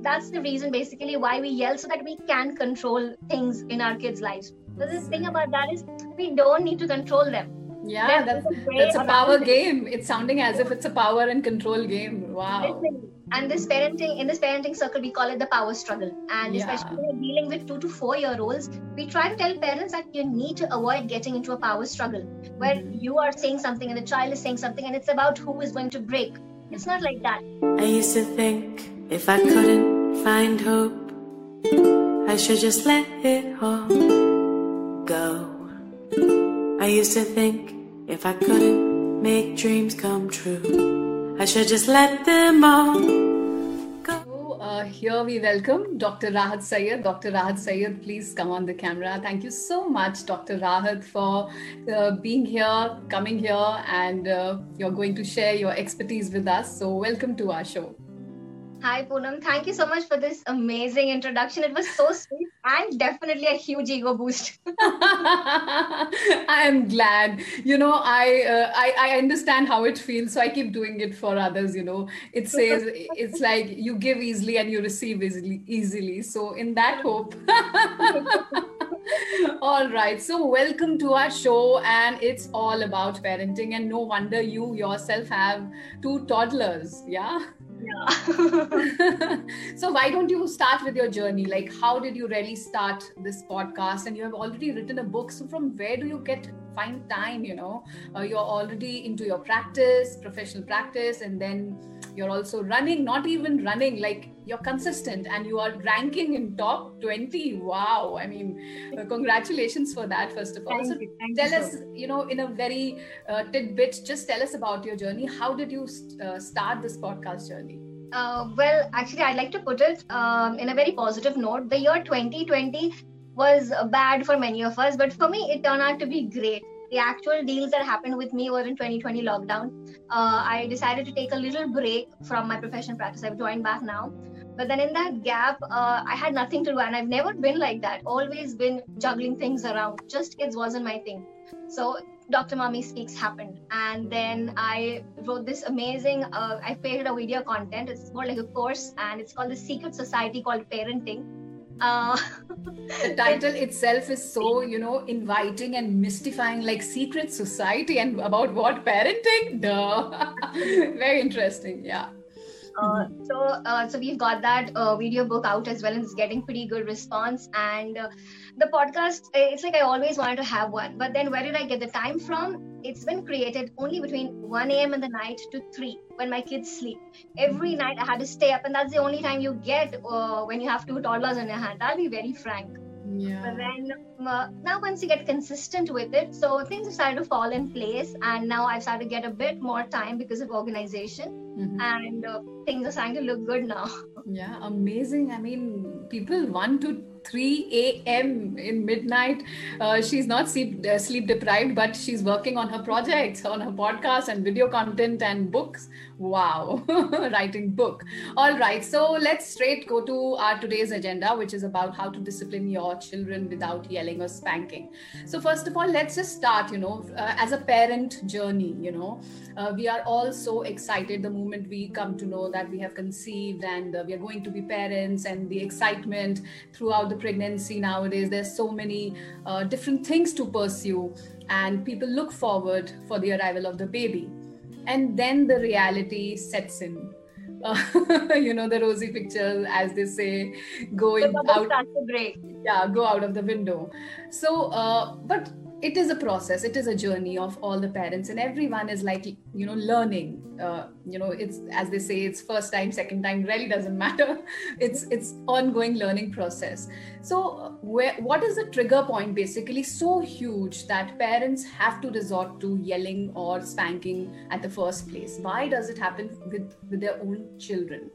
that's the reason basically why we yell so that we can control things in our kids' lives. So the thing about that is we don't need to control them. Yeah, that's, that's a power game. It's sounding as if it's a power and control game. Wow. And this parenting, in this parenting circle, we call it the power struggle. And yeah. especially when we're dealing with two to four year olds, we try to tell parents that you need to avoid getting into a power struggle where mm-hmm. you are saying something and the child is saying something and it's about who is going to break. It's not like that. I used to think if I couldn't find hope, I should just let it all go. I used to think if I couldn't make dreams come true, I should just let them all go. Uh, here we welcome Dr. Rahat Syed. Dr. Rahat Syed, please come on the camera. Thank you so much, Dr. Rahat, for uh, being here, coming here, and uh, you're going to share your expertise with us. So, welcome to our show. Hi, Poonam. Thank you so much for this amazing introduction. It was so sweet and definitely a huge ego boost. I am glad. You know, I, uh, I I understand how it feels, so I keep doing it for others. You know, it says it's like you give easily and you receive easily. Easily. So, in that hope. all right. So, welcome to our show, and it's all about parenting. And no wonder you yourself have two toddlers. Yeah. So why don't you start with your journey? Like, how did you really start this podcast? And you have already written a book. So from where do you get find time? You know, uh, you're already into your practice, professional practice, and then you're also running. Not even running, like you're consistent and you are ranking in top 20 wow. I mean uh, congratulations for that first of all. Thank so you. Tell you us so you know in a very uh, tidbit just tell us about your journey. How did you uh, start this podcast journey? Uh, well actually i'd like to put it um, in a very positive note. The year 2020 was bad for many of us but for me it turned out to be great the actual deals that happened with me were in 2020 lockdown. Uh, I decided to take a little break from my professional practice. I've joined back now. But then in that gap, uh, I had nothing to do, and I've never been like that. Always been juggling things around. Just kids wasn't my thing. So Dr. Mommy Speaks happened, and then I wrote this amazing. Uh, I created a video content. It's more like a course, and it's called the Secret Society called Parenting. Uh, the title itself is so you know inviting and mystifying like secret society and about what parenting duh very interesting yeah uh, so, uh, so we've got that uh, video book out as well, and it's getting pretty good response. And uh, the podcast, it's like I always wanted to have one, but then where did I get the time from? It's been created only between 1 a.m. in the night to 3 when my kids sleep. Every night I had to stay up, and that's the only time you get uh, when you have two toddlers in your hand. I'll be very frank. Yeah. But then uh, now once you get consistent with it, so things have started to fall in place, and now I've started to get a bit more time because of organization, mm-hmm. and uh, things are starting to look good now. Yeah, amazing. I mean, people want to 3 a.m. in midnight. Uh, she's not sleep, uh, sleep deprived, but she's working on her projects, on her podcast and video content and books. Wow, writing book. All right, so let's straight go to our today's agenda, which is about how to discipline your children without yelling or spanking. So first of all, let's just start. You know, uh, as a parent journey. You know, uh, we are all so excited the moment we come to know that we have conceived and uh, we are going to be parents, and the excitement throughout the pregnancy nowadays. There's so many uh, different things to pursue and people look forward for the arrival of the baby. And then the reality sets in. Uh, you know the rosy pictures as they say going out yeah go out of the window. So uh, but it is a process it is a journey of all the parents and everyone is like you know learning uh, you know it's as they say it's first time second time really doesn't matter. It's it's ongoing learning process. So where what is the trigger point basically so huge that parents have to resort to yelling or spanking at the first place? Why does it happen with with their own children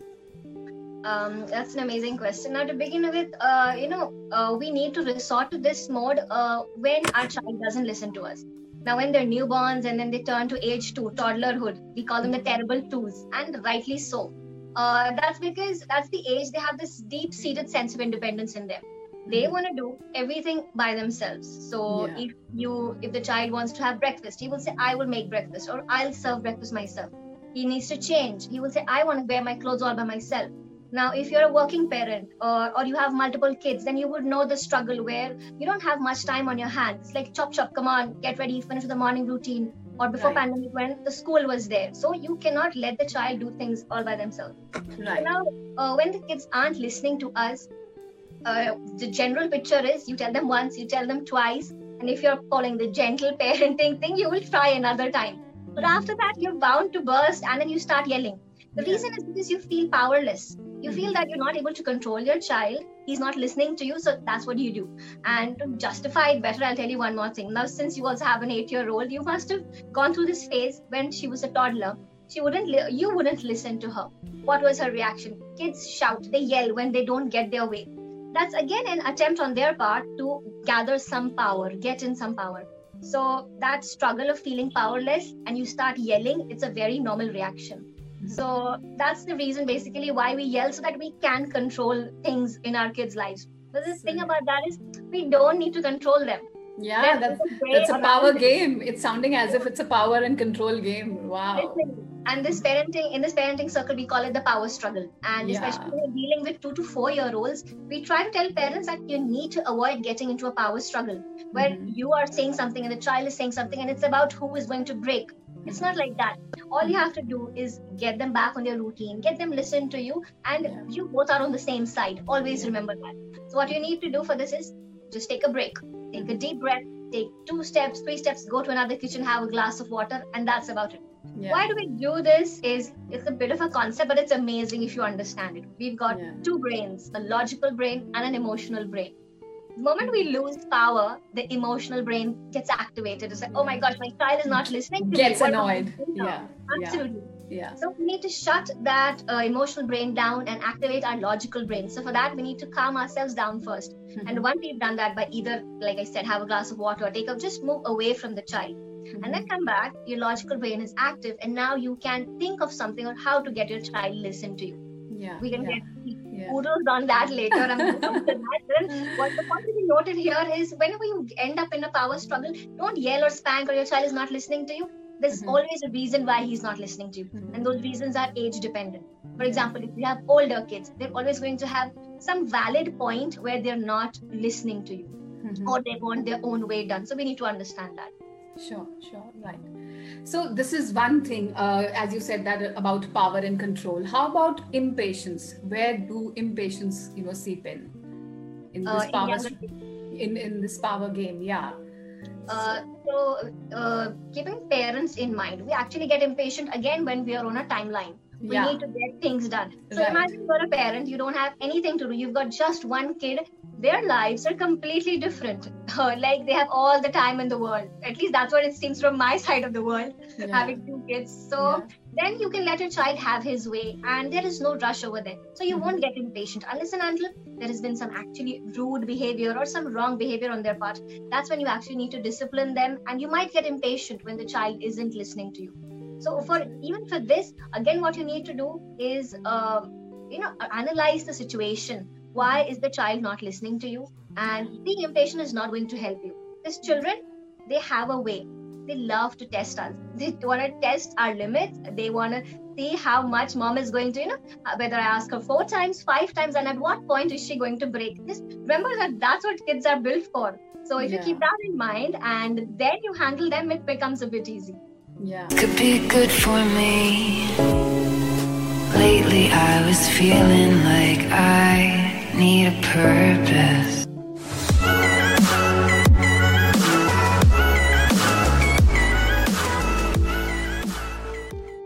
um, that's an amazing question. Now, to begin with, uh, you know, uh, we need to resort to this mode uh, when our child doesn't listen to us. Now, when they're newborns and then they turn to age two, toddlerhood, we call them the terrible twos, and rightly so. Uh, that's because that's the age they have this deep-seated sense of independence in them. They mm-hmm. want to do everything by themselves. So yeah. if you, if the child wants to have breakfast, he will say, "I will make breakfast," or "I'll serve breakfast myself." He needs to change. He will say, "I want to wear my clothes all by myself." Now if you're a working parent or, or you have multiple kids then you would know the struggle where you don't have much time on your hands it's like chop chop come on get ready finish the morning routine or before right. pandemic when the school was there so you cannot let the child do things all by themselves right. so now uh, when the kids aren't listening to us uh, the general picture is you tell them once you tell them twice and if you're following the gentle parenting thing you will try another time but mm-hmm. after that you're bound to burst and then you start yelling the yeah. reason is because you feel powerless. You feel that you're not able to control your child. He's not listening to you so that's what you do? And to justify it better i'll tell you one more thing. Now since you also have an eight year old you must have gone through this phase when she was a toddler. She wouldn't li- you wouldn't listen to her. What was her reaction? Kids shout they yell when they don't get their way. That's again an attempt on their part to gather some power get in some power. So that struggle of feeling powerless and you start yelling it's a very normal reaction so that's the reason basically why we yell so that we can control things in our kids' lives. But the thing about that is we don't need to control them. Yeah, that's, that's a power game. It's sounding as if it's a power and control game. Wow. And this parenting, in this parenting circle, we call it the power struggle. And yeah. especially when we're dealing with two to four year olds, we try to tell parents that you need to avoid getting into a power struggle where mm-hmm. you are saying something and the child is saying something and it's about who is going to break it's not like that. All you have to do is get them back on their routine, get them listen to you, and you both are on the same side. Always remember that. So what you need to do for this is just take a break, take a deep breath, take two steps, three steps, go to another kitchen, have a glass of water, and that's about it. Yeah. Why do we do this? Is it's a bit of a concept, but it's amazing if you understand it. We've got yeah. two brains, a logical brain and an emotional brain the moment we lose power, the emotional brain gets activated. It's like, oh my gosh, my child is not listening to gets me. annoyed. Yeah. Absolutely. Yeah. So we need to shut that uh, emotional brain down and activate our logical brain. So for that, we need to calm ourselves down 1st mm-hmm. And once we've done that by either, like I said, have a glass of water or take a just move away from the child. Mm-hmm. And then come back, your logical brain is active, and now you can think of something or how to get your child listen to you. Yeah. We can yeah. get yeah. kudos on that later. I'm what the point to be noted here is whenever you end up in a power struggle, don't yell or spank or your child is not listening to you. There's mm-hmm. always a reason why he's not listening to you. Mm-hmm. And those reasons are age dependent. For example, if you have older kids, they're always going to have some valid point where they're not listening to you mm-hmm. or they want their own way done. So we need to understand that. Sure, sure, right. So this is one thing, uh, as you said that about power and control. How about impatience? Where do impatience, you know, seep in in this uh, power in in this power game? Yeah. Uh, so uh, keeping parents in mind, we actually get impatient again when we are on a timeline. We yeah. need to get things done. So right. imagine you're a parent, you don't have anything to do. You've got just one kid their lives are completely different. like they have all the time in the world. At least that's what it seems from my side of the world, yeah. having two kids. So yeah. then you can let your child have his way, and there is no rush over there. So you mm-hmm. won't get impatient unless and until there has been some actually rude behavior or some wrong behavior on their part. That's when you actually need to discipline them, and you might get impatient when the child isn't listening to you. So for even for this, again, what you need to do is, uh, you know, analyze the situation. Why is the child not listening to you? And being impatient is not going to help you. These children they have a way. They love to test us. They want to test our limits. They want to see how much mom is going to you know uh, whether i ask her four times five times and at what point is she going to break? This remember that that's what kids are built for. So if yeah. you keep that in mind and then you handle them it becomes a bit easy yeah could be good for me lately i was feeling like i need a purpose.